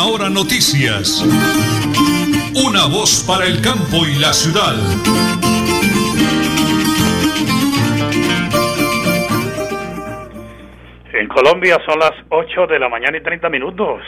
Última Hora Noticias. Una voz para el campo y la ciudad. En Colombia son las 8 de la mañana y 30 minutos.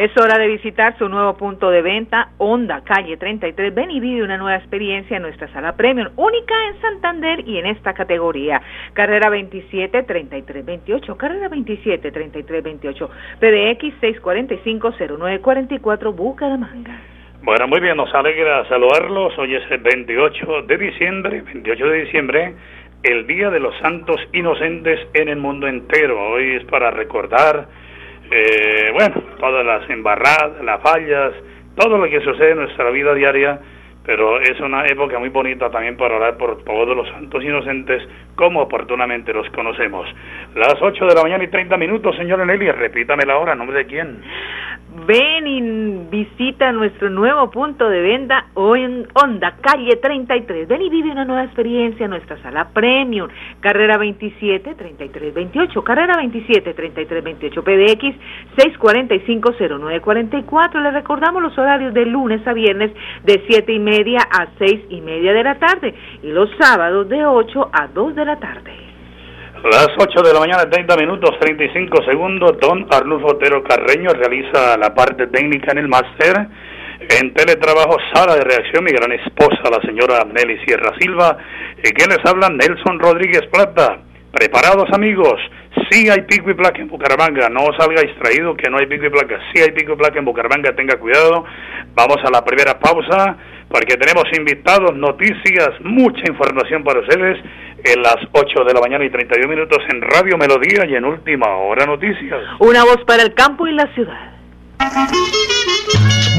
Es hora de visitar su nuevo punto de venta, Honda, calle 33. Ven y vive una nueva experiencia en nuestra sala premium, única en Santander y en esta categoría. Carrera 27 33 28, carrera 27 33 28, PDX 645 0944, Bucaramanga. Bueno, muy bien, nos alegra saludarlos. Hoy es el 28 de diciembre, 28 de diciembre, el Día de los Santos Inocentes en el mundo entero. Hoy es para recordar eh, bueno, todas las embarradas, las fallas, todo lo que sucede en nuestra vida diaria, pero es una época muy bonita también para orar por todos los santos inocentes, como oportunamente los conocemos. Las 8 de la mañana y 30 minutos, señora Nelly, repítame la hora, ¿nombre de quién? Ven y visita nuestro nuevo punto de venta hoy en Honda, calle 33. Ven y vive una nueva experiencia en nuestra sala premium. Carrera 27 33 28. Carrera 27 33 28. PDX 645 0944. Le recordamos los horarios de lunes a viernes de 7 y media a 6 y media de la tarde y los sábados de 8 a 2 de la tarde. Las 8 de la mañana, 30 minutos, 35 segundos. Don Arnulfo Otero Carreño realiza la parte técnica en el máster. En teletrabajo, sala de reacción, mi gran esposa, la señora Nelly Sierra Silva. ¿Y quién les habla? Nelson Rodríguez Plata. Preparados, amigos. Sí hay pico y placa en Bucaramanga. No salga distraído que no hay pico y placa. Sí hay pico y placa en Bucaramanga. Tenga cuidado. Vamos a la primera pausa porque tenemos invitados, noticias, mucha información para ustedes en las 8 de la mañana y 31 minutos en Radio Melodía y en Última Hora Noticias. Una voz para el campo y la ciudad.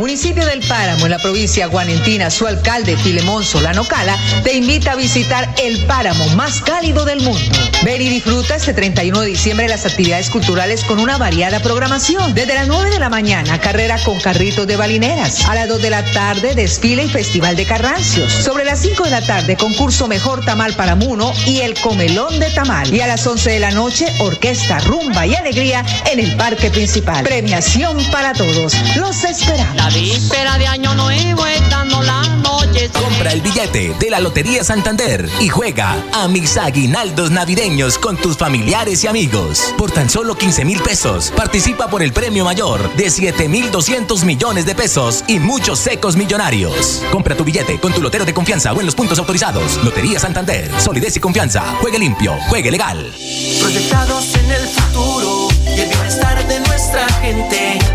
Municipio del Páramo, en la provincia guanentina, su alcalde Filemón Solano Cala te invita a visitar el páramo más cálido del mundo. Ven y disfruta este 31 de diciembre las actividades culturales con una variada programación. Desde las 9 de la mañana, carrera con carritos de balineras. A las 2 de la tarde, desfile y festival de carrancios. Sobre las 5 de la tarde, concurso Mejor Tamal para Muno y el Comelón de Tamal. Y a las 11 de la noche, orquesta, rumba y alegría en el parque principal. Premiación para todos. Los esperamos víspera de año nuevo estando la noche. Compra el billete de la Lotería Santander y juega a mis aguinaldos navideños con tus familiares y amigos. Por tan solo 15 mil pesos, participa por el premio mayor de 7 mil 200 millones de pesos y muchos secos millonarios. Compra tu billete con tu lotero de confianza o en los puntos autorizados. Lotería Santander, solidez y confianza. Juegue limpio, juegue legal. Proyectados en el futuro y el bienestar de nuestra gente.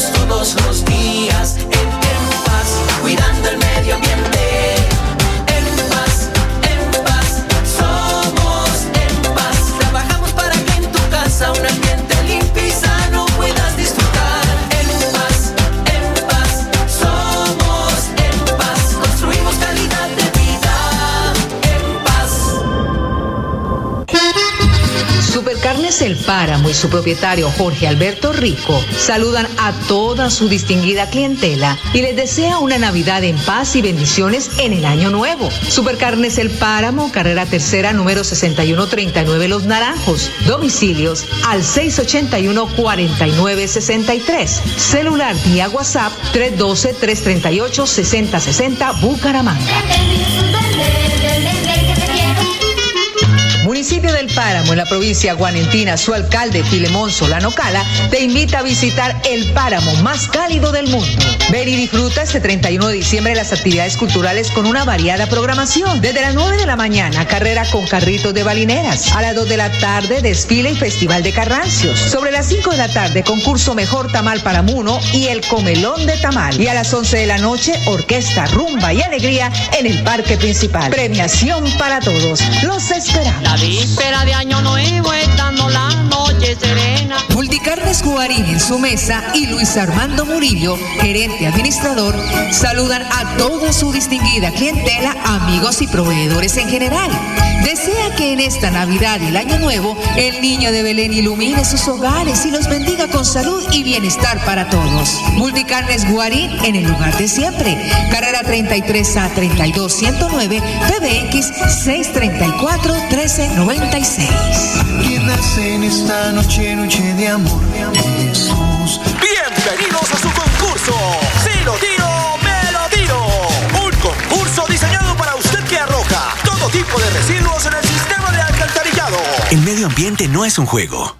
Todos los días Supercarnes El Páramo y su propietario Jorge Alberto Rico saludan a toda su distinguida clientela y les desea una Navidad en paz y bendiciones en el año nuevo. Supercarnes El Páramo, carrera tercera número 6139 Los Naranjos. Domicilios al 681-4963. Celular vía WhatsApp 312-338-6060 Bucaramanga. Municipio del Páramo, en la provincia guanentina, su alcalde Filemón Solano Cala te invita a visitar el páramo más cálido del mundo. Ven y disfruta este 31 de diciembre las actividades culturales con una variada programación. Desde las 9 de la mañana, carrera con carritos de balineras. A las 2 de la tarde, desfile y festival de carrancios. Sobre las 5 de la tarde, concurso Mejor Tamal para Muno y el Comelón de Tamal. Y a las 11 de la noche, orquesta, rumba y alegría en el parque principal. Premiación para todos. Los esperamos. Víspera de año nuevo estando la noche serena. Multicarnes Guarín en su mesa y Luis Armando Murillo, gerente administrador, saludan a toda su distinguida clientela, amigos y proveedores en general. Desea que en esta Navidad y el Año Nuevo el niño de Belén ilumine sus hogares y los bendiga con salud y bienestar para todos. Multicarnes Guarín en el lugar de siempre. Carrera 33 a 32 109 PBX 634 1396. Que nace en esta noche, noche de amor, de amor, Jesús. Bien Bienvenidos a su concurso. Si lo tiro, me lo tiro. Un concurso diseñado para usted que arroja todo tipo de residuos en el sistema de alcantarillado. El medio ambiente no es un juego.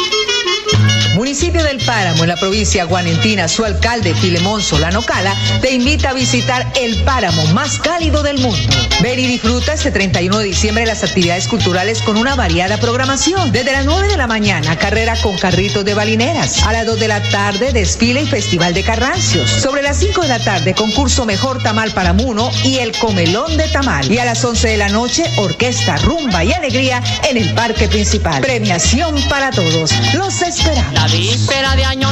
Municipio del Páramo, en la provincia guanentina, su alcalde Filemón Solano Cala te invita a visitar el páramo más cálido del mundo. Ven y disfruta este 31 de diciembre las actividades culturales con una variada programación. Desde las 9 de la mañana, carrera con carritos de balineras. A las 2 de la tarde, desfile y festival de carrancios. Sobre las 5 de la tarde, concurso Mejor Tamal para Muno y el Comelón de Tamal. Y a las 11 de la noche, orquesta, rumba y alegría en el parque principal. Premiación para todos. Los esperamos. Víspera de año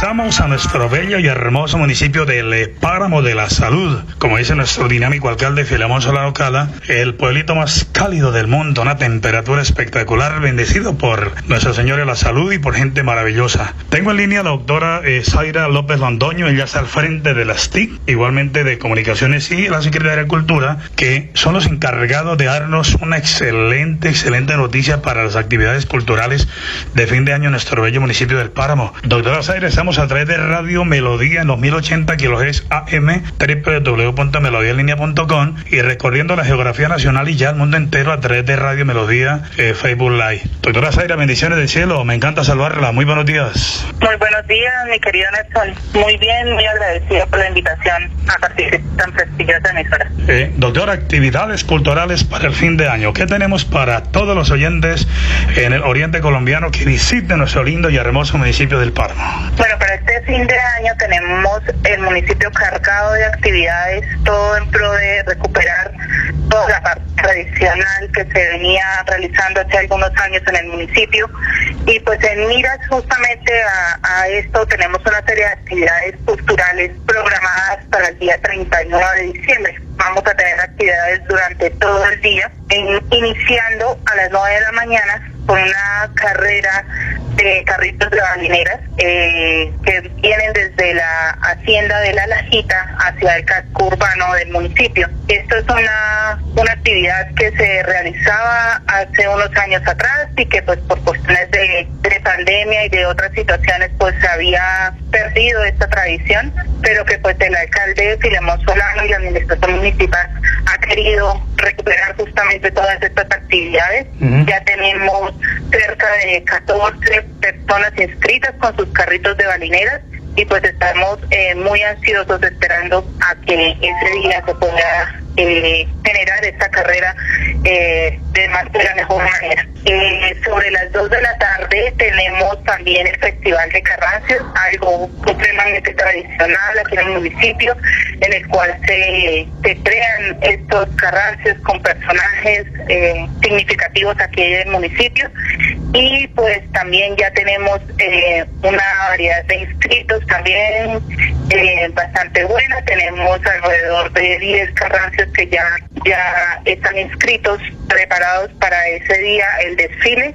regresamos a nuestro bello y hermoso municipio del eh, Páramo de la Salud. Como dice nuestro dinámico alcalde Filemón Solano Cala, el pueblito más cálido del mundo, una temperatura espectacular, bendecido por Nuestro Señor de la Salud y por gente maravillosa. Tengo en línea a la doctora eh, Zaira López Londoño, ella está al frente de las TIC, igualmente de Comunicaciones y la Secretaría de Cultura, que son los encargados de darnos una excelente, excelente noticia para las actividades culturales de fin de año en nuestro bello municipio del Páramo. Doctora Zaire, estamos a través de Radio Melodía en los 1080 kHz AM, www.melodialinea.com y recorriendo la geografía nacional y ya el mundo entero a través de Radio Melodía eh, Facebook Live. Doctora Zaire, bendiciones del cielo, me encanta saludarla, muy buenos días. Muy buenos días, mi querido Nelson. Muy bien, muy agradecida por la invitación a participar tan prestigiosa emisora. Eh, doctora, actividades culturales para el fin de año. ¿Qué tenemos para todos los oyentes en el oriente colombiano que visiten nuestro lindo y hermoso municipio del? Bueno, para este fin de año tenemos el municipio cargado de actividades, todo en pro de recuperar toda la parte tradicional que se venía realizando hace algunos años en el municipio. Y pues en miras justamente a, a esto tenemos una serie de actividades culturales programadas para el día 31 de diciembre. Vamos a tener actividades durante todo el día, en- iniciando a las 9 de la mañana con una carrera de carritos de balineras eh, que vienen desde la hacienda de la Lajita hacia el casco urbano del municipio. Esto es una, una actividad que se realizaba hace unos años atrás y que pues por cuestiones de, de pandemia y de otras situaciones pues se había perdido esta tradición, pero que pues el alcalde Filemón Solano y la administración municipal ha querido recuperar justamente todas estas actividades. Ujú. Ya tenemos cerca de 14 personas inscritas con sus carritos de balineras y pues estamos eh, muy ansiosos esperando a que ese día se pueda eh, generar esta carrera eh, de, mejor manera. Eh, sobre las 2 de la tarde tenemos también el Festival de Carrancios, algo supremamente tradicional aquí en el municipio, en el cual se, crean estos carrancios con personajes eh, significativos aquí del municipio y pues también ya tenemos eh, una variedad de inscritos también eh, bastante buena, tenemos alrededor de 10 carrancios que ya, ya están inscritos, preparados para ese día el desfile.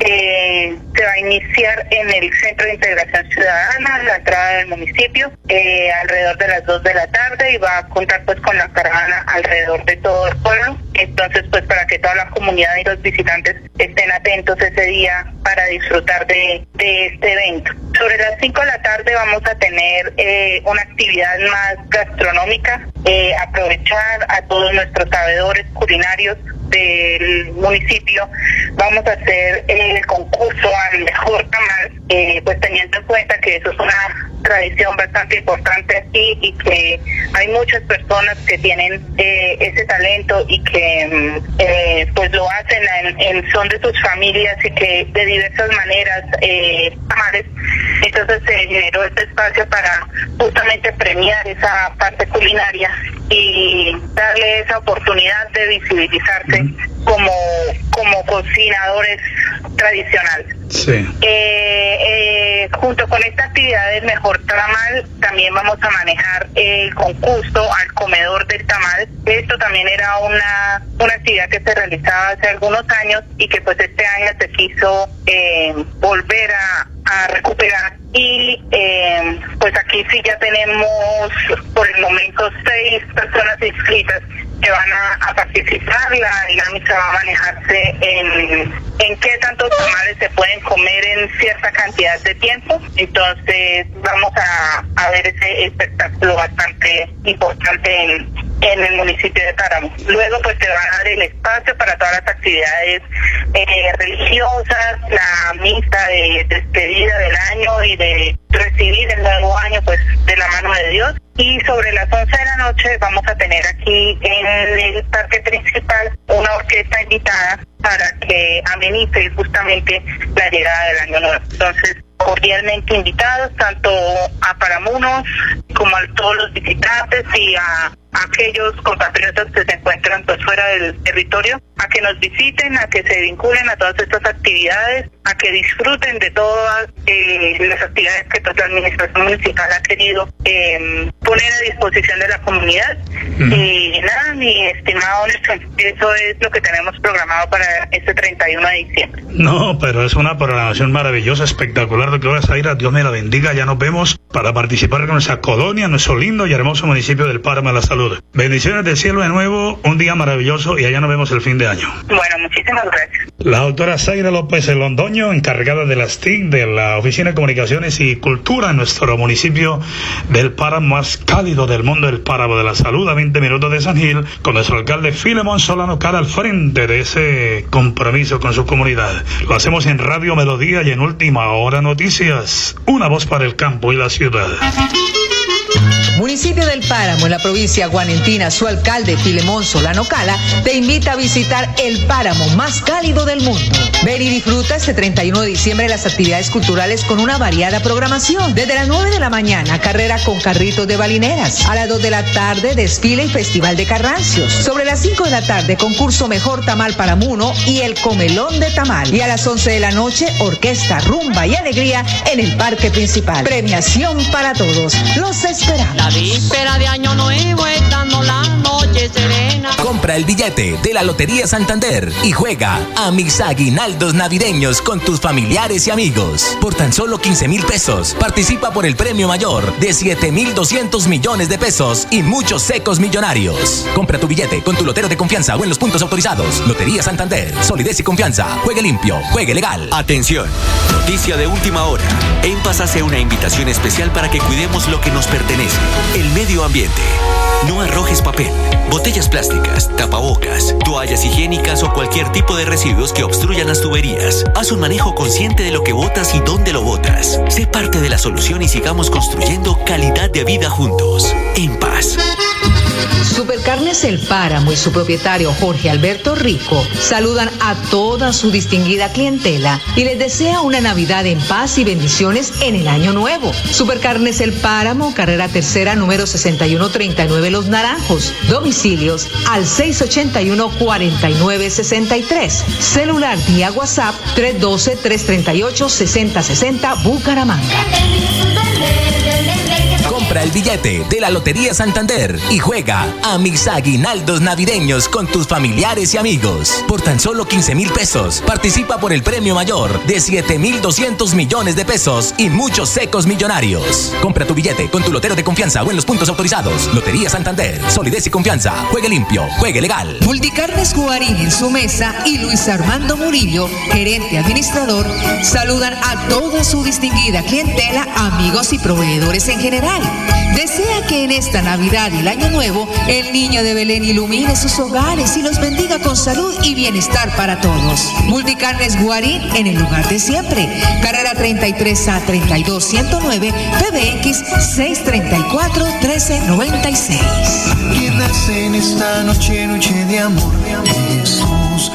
Eh, se va a iniciar en el Centro de Integración Ciudadana, la entrada del municipio, eh, alrededor de las 2 de la tarde y va a contar pues con la caravana alrededor de todo el pueblo. Entonces pues para que toda la comunidad y los visitantes estén atentos ese día para disfrutar de, de este evento. Sobre las 5 de la tarde vamos a tener eh, una actividad más gastronómica, eh, a todos nuestros sabedores culinarios del municipio. Vamos a hacer el concurso al mejor tamal, eh, pues teniendo en cuenta que eso es una tradición bastante importante aquí y que hay muchas personas que tienen eh, ese talento y que mm, eh, pues lo hacen en, en, son de sus familias y que de diversas maneras eh, entonces se generó este espacio para justamente premiar esa parte culinaria y darle esa oportunidad de visibilizarse como, como cocinadores tradicionales. Eh, eh, junto con esta actividad del mejor tamal, también vamos a manejar el concurso al comedor del tamal. Esto también era una, una actividad que se realizaba hace algunos años y que pues este año se quiso eh, volver a, a recuperar y eh, pues aquí sí ya tenemos por el momento seis personas inscritas que van a, participar. La dinámica va a manejarse en, en qué tantos tamales se pueden comer en cierta cantidad de tiempo. Entonces vamos a, a ver ese espectáculo bastante importante en, en el municipio de Páramo. Luego pues se va a dar el espacio para todas las actividades eh, religiosas, la misa de despedida del año y de recibir el nuevo año pues de la mano de Dios. Y sobre las 11 de la noche vamos a tener aquí en el parque principal una orquesta invitada para que amenice justamente la llegada del año nuevo. Entonces, cordialmente invitados tanto a Paramunos como a todos los visitantes y a aquellos compatriotas que se encuentran pues fuera del territorio a que nos visiten, a que se vinculen a todas estas actividades, a que disfruten de todas eh, las actividades que toda la administración municipal ha querido eh, poner a disposición de la comunidad. Y nada, mi estimado Nelson, eso es lo que tenemos programado para este 31 de diciembre. No, pero es una programación maravillosa, espectacular de que vas a ir. A Dios me la bendiga. Ya nos vemos para participar con nuestra colonia, nuestro lindo y hermoso municipio del de la Salud. Bendiciones del cielo de nuevo, un día maravilloso y allá nos vemos el fin de año. Bueno, muchísimas gracias. La doctora Zaira López Londoño, encargada de las TIC de la Oficina de Comunicaciones y Cultura en nuestro municipio del páramo más cálido del mundo, el páramo de la salud, a 20 minutos de San Gil, con nuestro alcalde Filemón Solano Cara al frente de ese compromiso con su comunidad. Lo hacemos en Radio Melodía y en Última Hora Noticias, una voz para el campo y la ciudad. Municipio del Páramo, en la provincia guanentina, su alcalde Filemón Solano Cala te invita a visitar el páramo más cálido del mundo. Ven y disfruta este 31 de diciembre las actividades culturales con una variada programación. Desde las 9 de la mañana, carrera con carritos de balineras. A las 2 de la tarde, desfile y festival de carrancios. Sobre las 5 de la tarde, concurso Mejor Tamal para Muno y el Comelón de Tamal. Y a las 11 de la noche, orquesta, rumba y alegría en el parque principal. Premiación para todos. Los esperamos. La víspera de Año Nuevo, estando la noche serena. Compra el billete de la Lotería Santander y juega a mis aguinaldos navideños con tus familiares y amigos. Por tan solo 15 mil pesos, participa por el premio mayor de 7 mil 200 millones de pesos y muchos secos millonarios. Compra tu billete con tu lotero de confianza o en los puntos autorizados. Lotería Santander, solidez y confianza. Juegue limpio, juegue legal. Atención, noticia de última hora. En Paz hace una invitación especial para que cuidemos lo que nos pertenece, el medio ambiente. No arrojes papel, botellas plásticas, tapabocas, toallas higiénicas o cualquier tipo de residuos que obstruyan las tuberías. Haz un manejo consciente de lo que botas y dónde lo botas. Sé parte de la solución y sigamos construyendo calidad de vida juntos. En paz. Supercarnes El Páramo y su propietario Jorge Alberto Rico saludan a toda su distinguida clientela y les desea una Navidad en paz y bendiciones en el año nuevo. Supercarnes El Páramo, carrera tercera número 6139 Los Naranjos. Domicilios al 681-4963. Celular vía WhatsApp 312-338-6060 Bucaramanga. El billete de la Lotería Santander y juega a mis aguinaldos navideños con tus familiares y amigos. Por tan solo 15 mil pesos, participa por el premio mayor de 7 mil 200 millones de pesos y muchos secos millonarios. Compra tu billete con tu lotero de confianza o en los puntos autorizados. Lotería Santander, solidez y confianza. Juegue limpio, juegue legal. Multicarnes Guarín en su mesa y Luis Armando Murillo, gerente administrador, saludan a toda su distinguida clientela, amigos y proveedores en general. Desea que en esta Navidad y el Año Nuevo el niño de Belén ilumine sus hogares y los bendiga con salud y bienestar para todos. Multicarnes Guarín en el lugar de siempre. Carrera 33 a 32 109 PBX 634 1396. Quédase en esta noche, noche de amor, Jesús.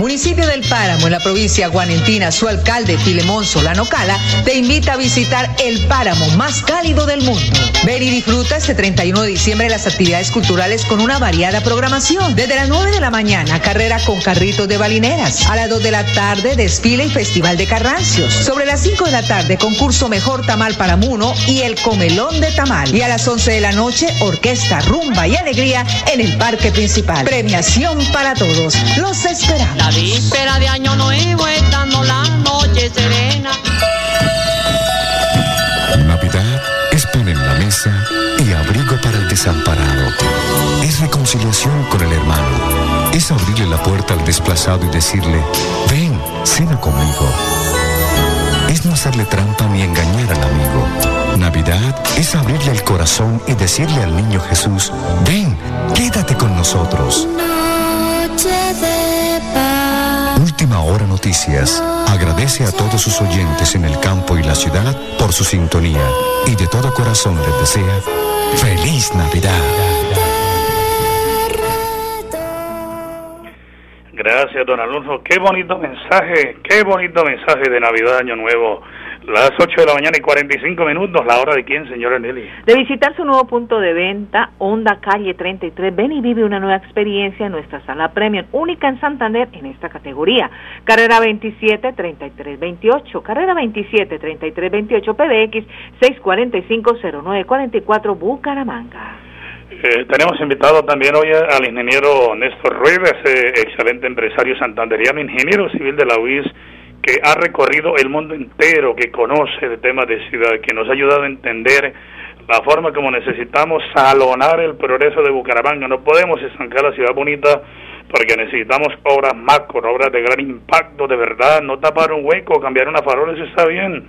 Municipio del Páramo, en la provincia guanentina, su alcalde Filemón Solano Cala te invita a visitar el páramo más cálido del mundo. Ven y disfruta este 31 de diciembre las actividades culturales con una variada programación. Desde las 9 de la mañana, carrera con carritos de balineras. A las 2 de la tarde, desfile y festival de carrancios. Sobre las 5 de la tarde, concurso Mejor Tamal para Muno y el Comelón de Tamal. Y a las 11 de la noche, orquesta, rumba y alegría en el parque principal. Premiación para todos. Los esperamos. La víspera de año nuevo estando la noche serena. Navidad es pan en la mesa y abrigo para el desamparado. Es reconciliación con el hermano. Es abrirle la puerta al desplazado y decirle, ven, cena conmigo. Es no hacerle trampa ni engañar al amigo. Navidad es abrirle el corazón y decirle al niño Jesús, ven, quédate con nosotros. Última Hora Noticias agradece a todos sus oyentes en el campo y la ciudad por su sintonía y de todo corazón les desea feliz Navidad. Gracias, don Alonso. Qué bonito mensaje, qué bonito mensaje de Navidad, Año Nuevo. Las 8 de la mañana y 45 minutos, la hora de quién, señora Nelly. De visitar su nuevo punto de venta, Honda Calle 33. Ven y vive una nueva experiencia en nuestra sala premium, única en Santander en esta categoría. Carrera 27 33 28, carrera 27 33 28, PBX 645 0944, Bucaramanga. Eh, tenemos invitado también hoy al ingeniero Néstor Ruiz, ese excelente empresario santanderiano, ingeniero civil de la UIS, que ha recorrido el mundo entero, que conoce de temas de ciudad, que nos ha ayudado a entender la forma como necesitamos salonar el progreso de Bucaramanga. No podemos estancar la ciudad bonita porque necesitamos obras macro, obras de gran impacto, de verdad, no tapar un hueco, cambiar una farola, eso está bien,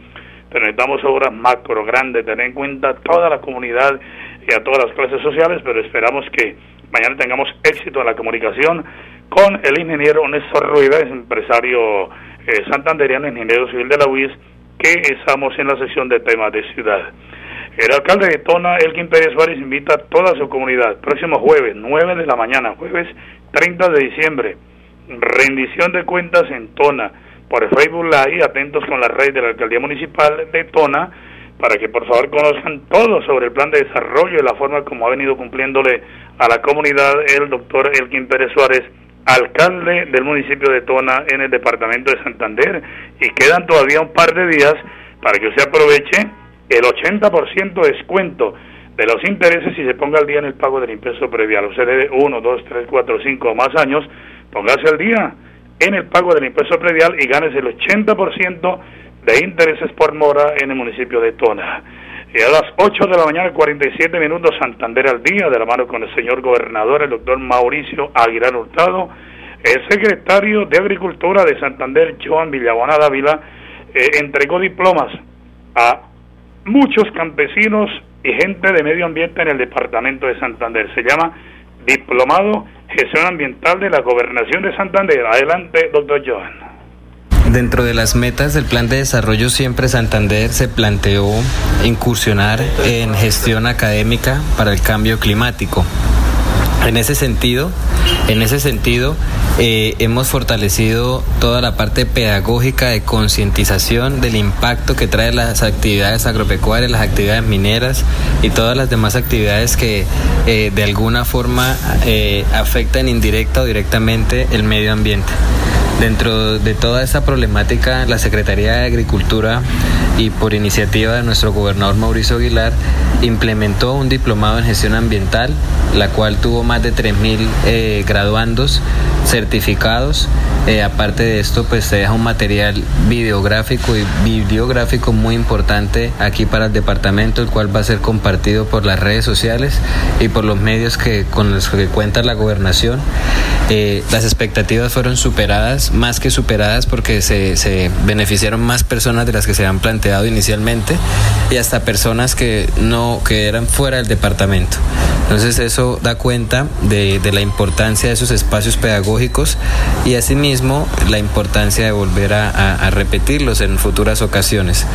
pero necesitamos obras macro, grandes, tener en cuenta toda la comunidad y a todas las clases sociales, pero esperamos que mañana tengamos éxito en la comunicación con el ingeniero Néstor Ruiz, empresario eh, santanderiano, ingeniero civil de la UIS, que estamos en la sesión de temas de ciudad. El alcalde de Tona, Elkin Pérez Suárez, invita a toda su comunidad, próximo jueves, 9 de la mañana, jueves 30 de diciembre, rendición de cuentas en Tona, por Facebook Live, atentos con la red de la Alcaldía Municipal de Tona, para que por favor conozcan todo sobre el plan de desarrollo y la forma como ha venido cumpliéndole a la comunidad el doctor Elkin Pérez Suárez, alcalde del municipio de Tona en el departamento de Santander. Y quedan todavía un par de días para que usted aproveche el 80% de descuento de los intereses si se ponga al día en el pago del impuesto previal. Usted debe 1, 2, 3, 4, 5 o más años, póngase al día en el pago del impuesto predial y ganes el 80% de intereses por mora en el municipio de Tona. Y a las 8 de la mañana, 47 minutos, Santander al día, de la mano con el señor gobernador, el doctor Mauricio Aguilar Hurtado, el secretario de Agricultura de Santander, Joan Villabuena Dávila, eh, entregó diplomas a muchos campesinos y gente de medio ambiente en el departamento de Santander. Se llama Diplomado Gestión Ambiental de la Gobernación de Santander. Adelante, doctor Joan. Dentro de las metas del Plan de Desarrollo Siempre Santander se planteó incursionar en gestión académica para el cambio climático. En ese sentido, en ese sentido, eh, hemos fortalecido toda la parte pedagógica de concientización del impacto que trae las actividades agropecuarias, las actividades mineras y todas las demás actividades que eh, de alguna forma eh, afectan indirecta o directamente el medio ambiente. Dentro de toda esa problemática, la Secretaría de Agricultura y por iniciativa de nuestro gobernador Mauricio Aguilar implementó un diplomado en gestión ambiental, la cual tuvo más de 3.000 eh, graduandos certificados. Eh, aparte de esto, pues se deja un material videográfico y bibliográfico muy importante aquí para el departamento, el cual va a ser compartido por las redes sociales y por los medios que, con los que cuenta la gobernación. Eh, las expectativas fueron superadas más que superadas porque se, se beneficiaron más personas de las que se habían planteado inicialmente y hasta personas que no que eran fuera del departamento. Entonces eso da cuenta de, de la importancia de esos espacios pedagógicos y asimismo la importancia de volver a, a- a repetirlos en futuras ocasiones.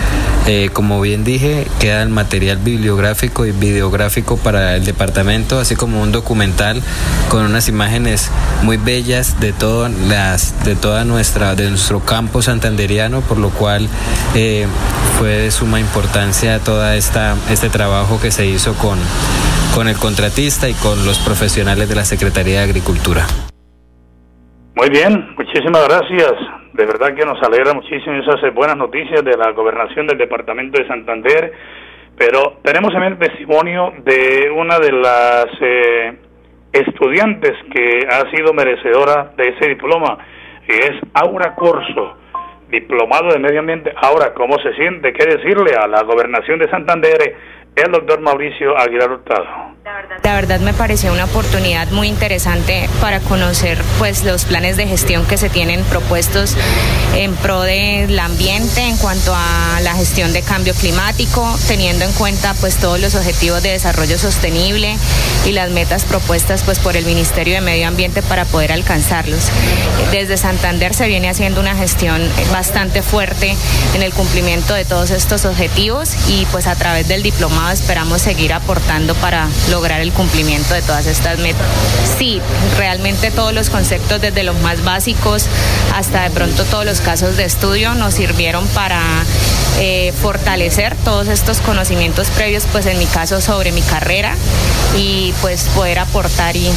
Eh, como bien dije, queda el material bibliográfico y videográfico para el departamento, así como un documental con unas imágenes muy bellas de todas las de toda nuestra de nuestro campo santanderiano, por lo cual eh, fue de suma importancia esta este trabajo que se hizo con con el contratista y con los profesionales de la Secretaría de Agricultura. Muy bien, muchísimas gracias. De verdad que nos alegra muchísimo esas buenas noticias de la gobernación del departamento de Santander. Pero tenemos también el testimonio de una de las eh, estudiantes que ha sido merecedora de ese diploma, es Aura Corso, diplomado de medio ambiente. Ahora, ¿cómo se siente? ¿Qué decirle a la gobernación de Santander? El doctor Mauricio Aguilar Hurtado. La verdad me pareció una oportunidad muy interesante para conocer pues los planes de gestión que se tienen propuestos en pro del ambiente en cuanto a la gestión de cambio climático, teniendo en cuenta pues todos los objetivos de desarrollo sostenible y las metas propuestas pues por el Ministerio de Medio Ambiente para poder alcanzarlos. Desde Santander se viene haciendo una gestión bastante fuerte en el cumplimiento de todos estos objetivos y pues a través del diplomado esperamos seguir aportando para lograr el cumplimiento de todas estas metas. Sí, realmente todos los conceptos desde los más básicos hasta de pronto todos los casos de estudio nos sirvieron para eh, fortalecer todos estos conocimientos previos, pues en mi caso sobre mi carrera y pues poder aportar y,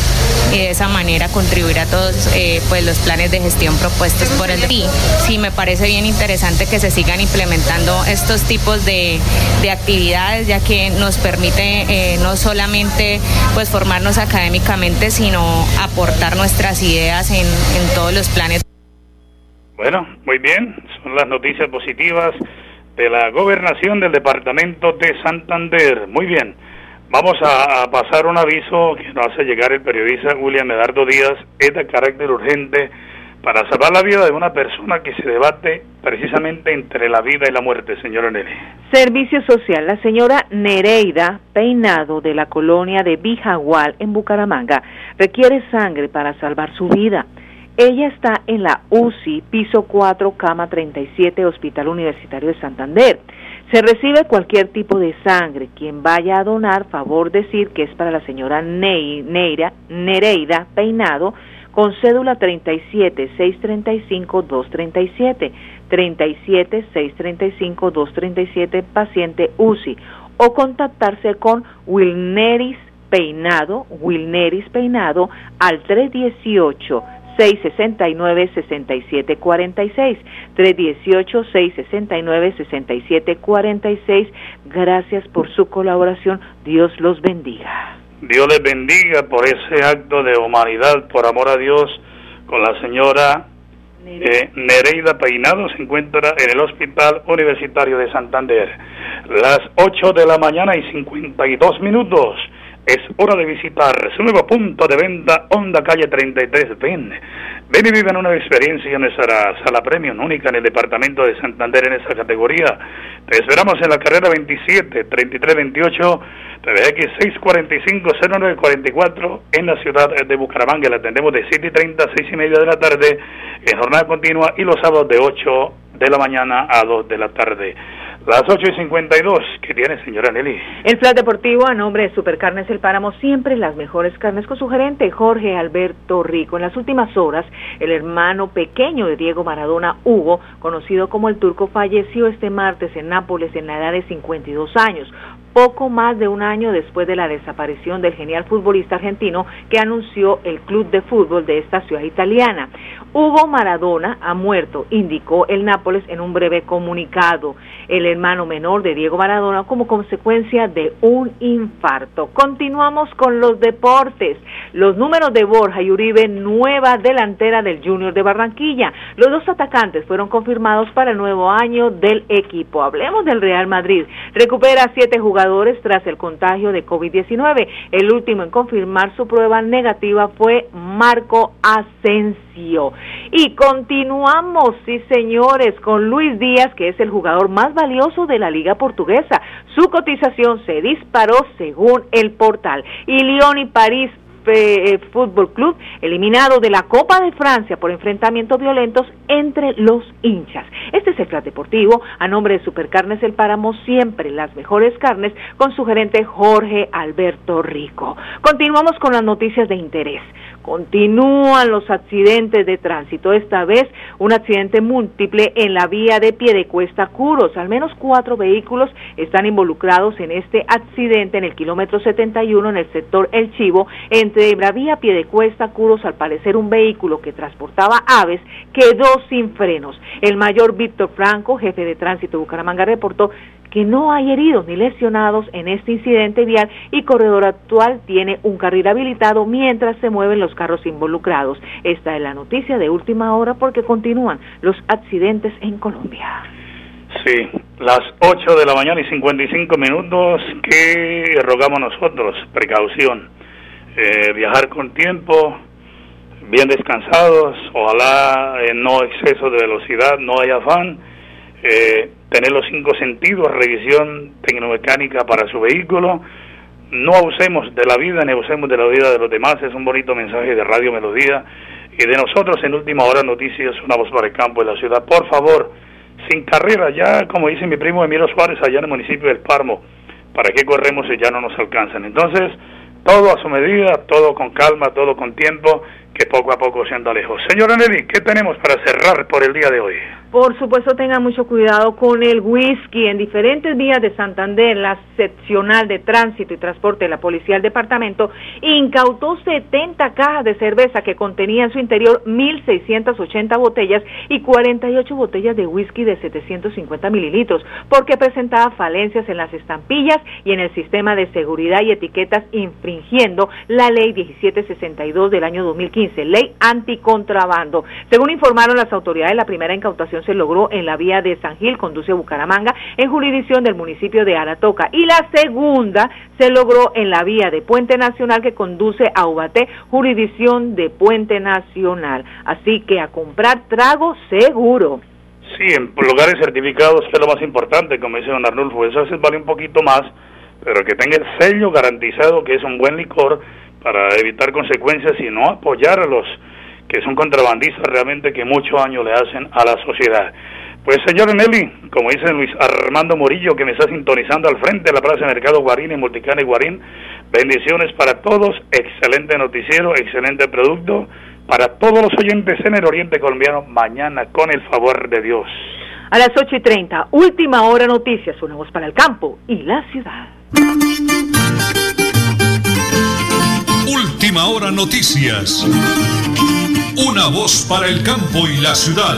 y de esa manera contribuir a todos eh, pues los planes de gestión propuestos por el sí, sí me parece bien interesante que se sigan implementando estos tipos de, de actividades ya que nos permite eh, no solamente pues formarnos académicamente sino aportar nuestras ideas en, en todos los planes. Bueno, muy bien, son las noticias positivas de la gobernación del departamento de Santander. Muy bien, vamos a, pasar un aviso que nos hace llegar el periodista William Medardo Díaz, es de carácter urgente para salvar la vida de una persona que se debate precisamente entre la vida y la muerte, señora Nelly. Servicio Social, la señora Nereida Peinado de la colonia de Bijagual en Bucaramanga requiere sangre para salvar su vida. Ella está en la UCI, piso 4, cama 37, Hospital Universitario de Santander. Se recibe cualquier tipo de sangre. Quien vaya a donar, favor decir que es para la señora Neira, Nereida Peinado, con cédula 37 635 237 37 635 237 paciente UCI o contactarse con Wilneris Peinado Wilneris Peinado al 318 669-6746, 318-669-6746. Gracias por su colaboración. Dios los bendiga. Dios les bendiga por ese acto de humanidad, por amor a Dios, con la señora eh, Nereida Peinado se encuentra en el Hospital Universitario de Santander. Las 8 de la mañana y 52 minutos. Es hora de visitar su nuevo punto de venta, Honda Calle 33. Ven, ven y viven una experiencia en nuestra sala premium única en el departamento de Santander en esa categoría. Te esperamos en la carrera 27, 33, 28, PBX 645, 0944 en la ciudad de Bucaramanga. La atendemos de 7 y 30 a 6 y media de la tarde en jornada continua y los sábados de 8 de la mañana a 2 de la tarde. Las 8 y 52, ¿qué tiene señora Nelly? El Flat Deportivo a nombre de Supercarnes El Páramo, siempre las mejores carnes con su gerente Jorge Alberto Rico. En las últimas horas, el hermano pequeño de Diego Maradona, Hugo, conocido como el Turco, falleció este martes en Nápoles en la edad de 52 años poco más de un año después de la desaparición del genial futbolista argentino que anunció el club de fútbol de esta ciudad italiana. Hugo Maradona ha muerto, indicó el Nápoles en un breve comunicado. El hermano menor de Diego Maradona como consecuencia de un infarto. Continuamos con los deportes. Los números de Borja y Uribe, nueva delantera del Junior de Barranquilla. Los dos atacantes fueron confirmados para el nuevo año del equipo. Hablemos del Real Madrid. Recupera siete jugadores tras el contagio de COVID-19. El último en confirmar su prueba negativa fue Marco Asensio. Y continuamos, sí señores, con Luis Díaz, que es el jugador más valioso de la liga portuguesa. Su cotización se disparó según el portal. Y Lyon y París eh, Fútbol Club, eliminado de la Copa de Francia por enfrentamientos violentos entre los hinchas. Este es el Club Deportivo, a nombre de Supercarnes El Páramo, siempre las mejores carnes, con su gerente Jorge Alberto Rico. Continuamos con las noticias de interés. Continúan los accidentes de tránsito, esta vez un accidente múltiple en la vía de Piedecuesta Curos. Al menos cuatro vehículos están involucrados en este accidente en el kilómetro 71 en el sector El Chivo, entre Bravía Piedecuesta Curos. Al parecer un vehículo que transportaba aves quedó sin frenos. El mayor Víctor Franco, jefe de tránsito de Bucaramanga, reportó que no hay heridos ni lesionados en este incidente vial y corredor actual tiene un carril habilitado mientras se mueven los carros involucrados. Esta es la noticia de última hora porque continúan los accidentes en Colombia. Sí, las 8 de la mañana y 55 minutos que rogamos nosotros, precaución, eh, viajar con tiempo, bien descansados, ojalá eh, no exceso de velocidad, no hay afán. Eh, tener los cinco sentidos, revisión tecnomecánica para su vehículo. No abusemos de la vida ni abusemos de la vida de los demás. Es un bonito mensaje de Radio Melodía y de nosotros en Última Hora Noticias, una voz para el campo de la ciudad. Por favor, sin carrera, ya como dice mi primo Emilio Suárez allá en el municipio del Parmo, ¿para qué corremos si ya no nos alcanzan? Entonces, todo a su medida, todo con calma, todo con tiempo, que poco a poco se anda lejos. Señora Nelly, ¿qué tenemos para cerrar por el día de hoy? Por supuesto, tengan mucho cuidado con el whisky. En diferentes vías de Santander, la seccional de tránsito y transporte de la Policía del Departamento incautó 70 cajas de cerveza que contenían en su interior 1.680 botellas y 48 botellas de whisky de 750 mililitros, porque presentaba falencias en las estampillas y en el sistema de seguridad y etiquetas, infringiendo la Ley 1762 del año 2015, Ley Anticontrabando. Según informaron las autoridades, la primera incautación se logró en la vía de San Gil, conduce a Bucaramanga, en jurisdicción del municipio de Aratoca. Y la segunda se logró en la vía de Puente Nacional que conduce a Ubaté, jurisdicción de Puente Nacional. Así que a comprar trago seguro. Sí, en lugares certificados es lo más importante, como dice don Arnulfo. Eso vale un poquito más, pero que tenga el sello garantizado que es un buen licor para evitar consecuencias y no apoyar a los que son contrabandistas realmente que mucho daño le hacen a la sociedad. Pues señor Nelly, como dice Luis Armando Morillo, que me está sintonizando al frente de la Plaza de Mercado Guarín, en Multicana y Guarín, bendiciones para todos, excelente noticiero, excelente producto, para todos los oyentes en el Oriente Colombiano, mañana con el favor de Dios. A las 8 y 30, última hora noticias, una voz para el campo y la ciudad. Última hora noticias. Una voz para el campo y la ciudad.